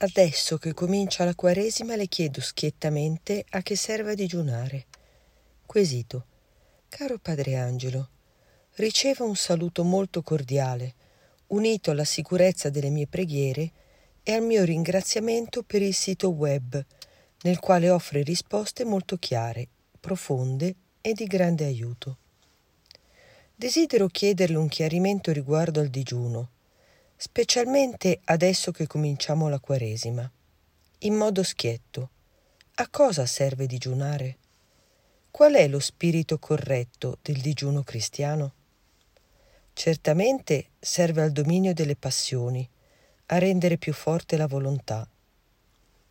Adesso che comincia la Quaresima le chiedo schiettamente a che serva digiunare. Quesito. Caro Padre Angelo, riceva un saluto molto cordiale, unito alla sicurezza delle mie preghiere e al mio ringraziamento per il sito web, nel quale offre risposte molto chiare, profonde e di grande aiuto. Desidero chiederle un chiarimento riguardo al digiuno specialmente adesso che cominciamo la Quaresima. In modo schietto, a cosa serve digiunare? Qual è lo spirito corretto del digiuno cristiano? Certamente serve al dominio delle passioni, a rendere più forte la volontà.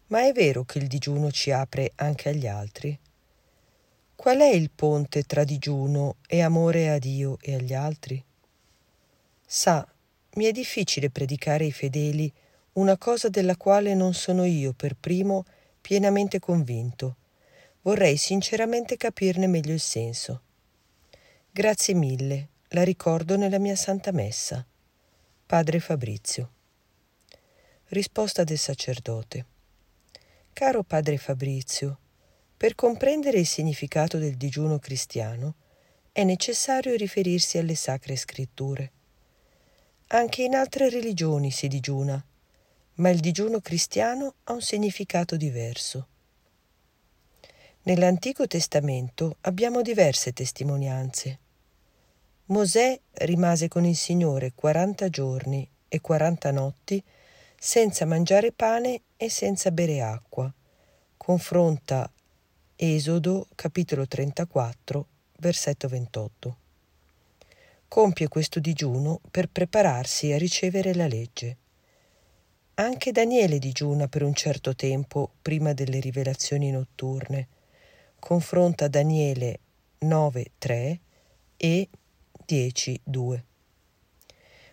Ma è vero che il digiuno ci apre anche agli altri? Qual è il ponte tra digiuno e amore a Dio e agli altri? Sa, mi è difficile predicare ai fedeli una cosa della quale non sono io per primo pienamente convinto. Vorrei sinceramente capirne meglio il senso. Grazie mille, la ricordo nella mia Santa Messa. Padre Fabrizio. Risposta del sacerdote. Caro Padre Fabrizio, per comprendere il significato del digiuno cristiano è necessario riferirsi alle sacre scritture. Anche in altre religioni si digiuna, ma il digiuno cristiano ha un significato diverso. Nell'Antico Testamento abbiamo diverse testimonianze. Mosè rimase con il Signore 40 giorni e 40 notti senza mangiare pane e senza bere acqua. Confronta Esodo capitolo 34, versetto 28 compie questo digiuno per prepararsi a ricevere la legge. Anche Daniele digiuna per un certo tempo prima delle rivelazioni notturne. Confronta Daniele 9.3 e 10.2.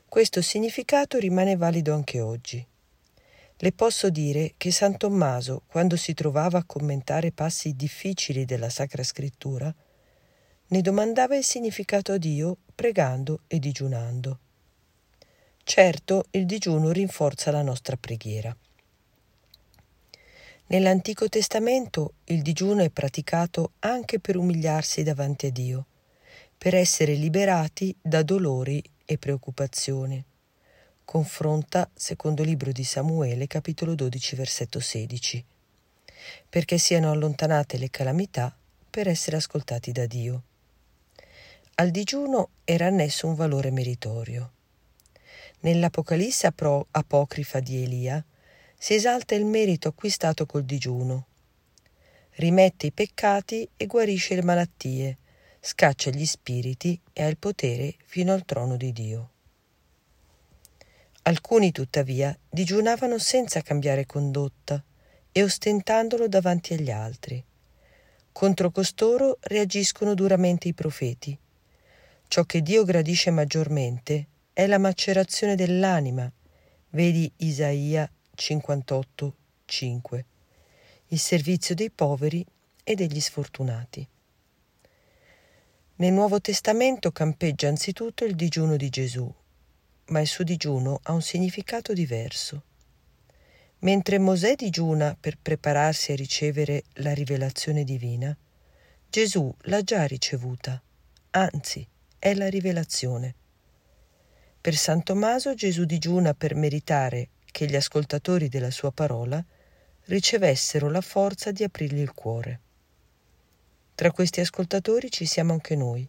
Questo significato rimane valido anche oggi. Le posso dire che San Tommaso, quando si trovava a commentare passi difficili della Sacra Scrittura, ne domandava il significato a Dio pregando e digiunando. Certo, il digiuno rinforza la nostra preghiera. Nell'Antico Testamento il digiuno è praticato anche per umiliarsi davanti a Dio, per essere liberati da dolori e preoccupazioni. Confronta secondo libro di Samuele capitolo 12 versetto 16. Perché siano allontanate le calamità per essere ascoltati da Dio. Al digiuno era annesso un valore meritorio. Nell'Apocalisse apocrifa di Elia si esalta il merito acquistato col digiuno. Rimette i peccati e guarisce le malattie, scaccia gli spiriti e ha il potere fino al trono di Dio. Alcuni, tuttavia, digiunavano senza cambiare condotta e ostentandolo davanti agli altri. Contro costoro reagiscono duramente i profeti, Ciò che Dio gradisce maggiormente è la macerazione dell'anima. Vedi Isaia 58, 5. Il servizio dei poveri e degli sfortunati. Nel Nuovo Testamento campeggia anzitutto il digiuno di Gesù, ma il suo digiuno ha un significato diverso. Mentre Mosè digiuna per prepararsi a ricevere la rivelazione divina, Gesù l'ha già ricevuta, anzi è la rivelazione. Per San Tommaso Gesù digiuna per meritare che gli ascoltatori della sua parola ricevessero la forza di aprirgli il cuore. Tra questi ascoltatori ci siamo anche noi.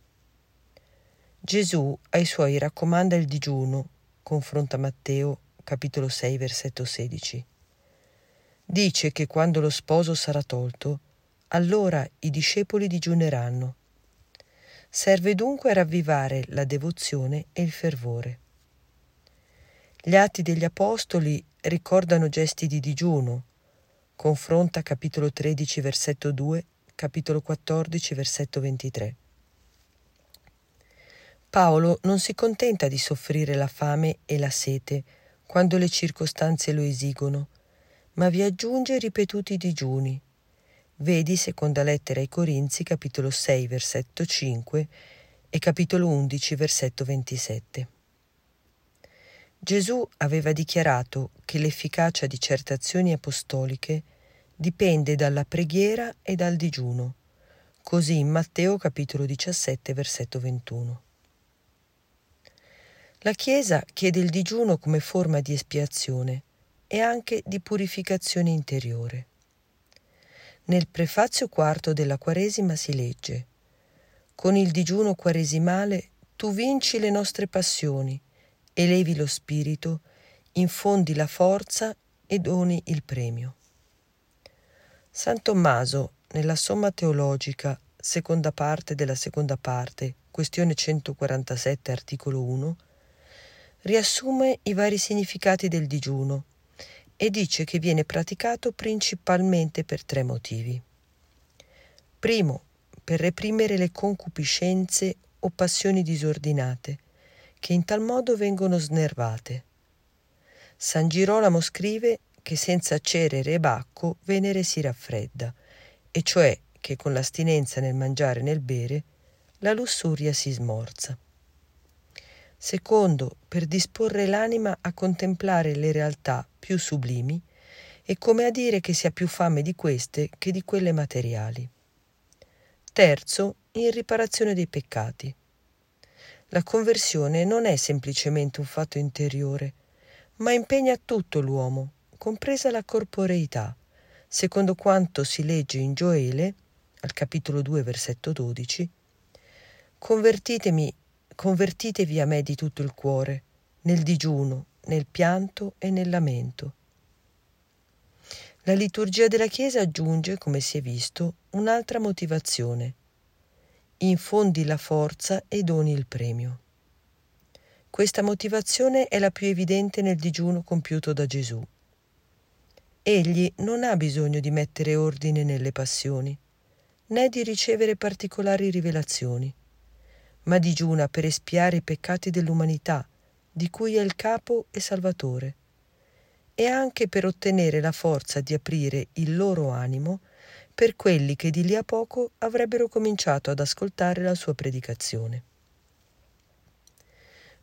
Gesù ai suoi raccomanda il digiuno, confronta Matteo capitolo 6 versetto 16. Dice che quando lo sposo sarà tolto, allora i discepoli digiuneranno Serve dunque a ravvivare la devozione e il fervore. Gli atti degli Apostoli ricordano gesti di digiuno. Confronta capitolo 13 versetto 2, capitolo 14 versetto 23. Paolo non si contenta di soffrire la fame e la sete quando le circostanze lo esigono, ma vi aggiunge ripetuti digiuni, Vedi seconda lettera ai Corinzi, capitolo 6, versetto 5 e capitolo 11, versetto 27. Gesù aveva dichiarato che l'efficacia di certe azioni apostoliche dipende dalla preghiera e dal digiuno, così in Matteo capitolo 17 versetto 21. La Chiesa chiede il digiuno come forma di espiazione e anche di purificazione interiore. Nel prefazio quarto della Quaresima si legge Con il digiuno quaresimale tu vinci le nostre passioni, elevi lo spirito, infondi la forza e doni il premio. San Tommaso, nella Somma Teologica, seconda parte della seconda parte, questione 147, articolo 1, riassume i vari significati del digiuno e dice che viene praticato principalmente per tre motivi. Primo, per reprimere le concupiscenze o passioni disordinate, che in tal modo vengono snervate. San Girolamo scrive che senza cerere e bacco Venere si raffredda, e cioè che con l'astinenza nel mangiare e nel bere la lussuria si smorza. Secondo, per disporre l'anima a contemplare le realtà più sublimi e come a dire che si ha più fame di queste che di quelle materiali. Terzo, in riparazione dei peccati. La conversione non è semplicemente un fatto interiore, ma impegna tutto l'uomo, compresa la corporeità, secondo quanto si legge in Gioele, al capitolo 2, versetto 12, Convertitemi, convertitevi a me di tutto il cuore, nel digiuno, nel pianto e nel lamento. La liturgia della Chiesa aggiunge, come si è visto, un'altra motivazione infondi la forza e doni il premio. Questa motivazione è la più evidente nel digiuno compiuto da Gesù. Egli non ha bisogno di mettere ordine nelle passioni, né di ricevere particolari rivelazioni, ma digiuna per espiare i peccati dell'umanità, di cui è il capo e salvatore, e anche per ottenere la forza di aprire il loro animo per quelli che di lì a poco avrebbero cominciato ad ascoltare la sua predicazione.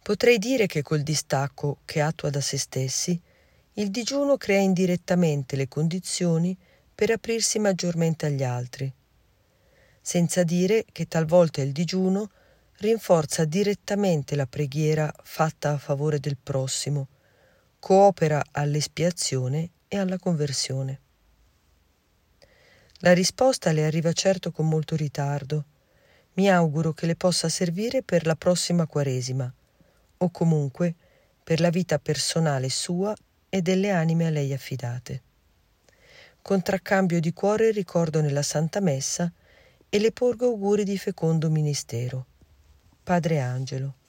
Potrei dire che col distacco che attua da se stessi, il digiuno crea indirettamente le condizioni per aprirsi maggiormente agli altri, senza dire che talvolta il digiuno rinforza direttamente la preghiera fatta a favore del prossimo, coopera all'espiazione e alla conversione. La risposta le arriva certo con molto ritardo. Mi auguro che le possa servire per la prossima Quaresima, o comunque per la vita personale sua e delle anime a lei affidate. Contraccambio di cuore ricordo nella Santa Messa e le porgo auguri di fecondo ministero. Padre Angelo.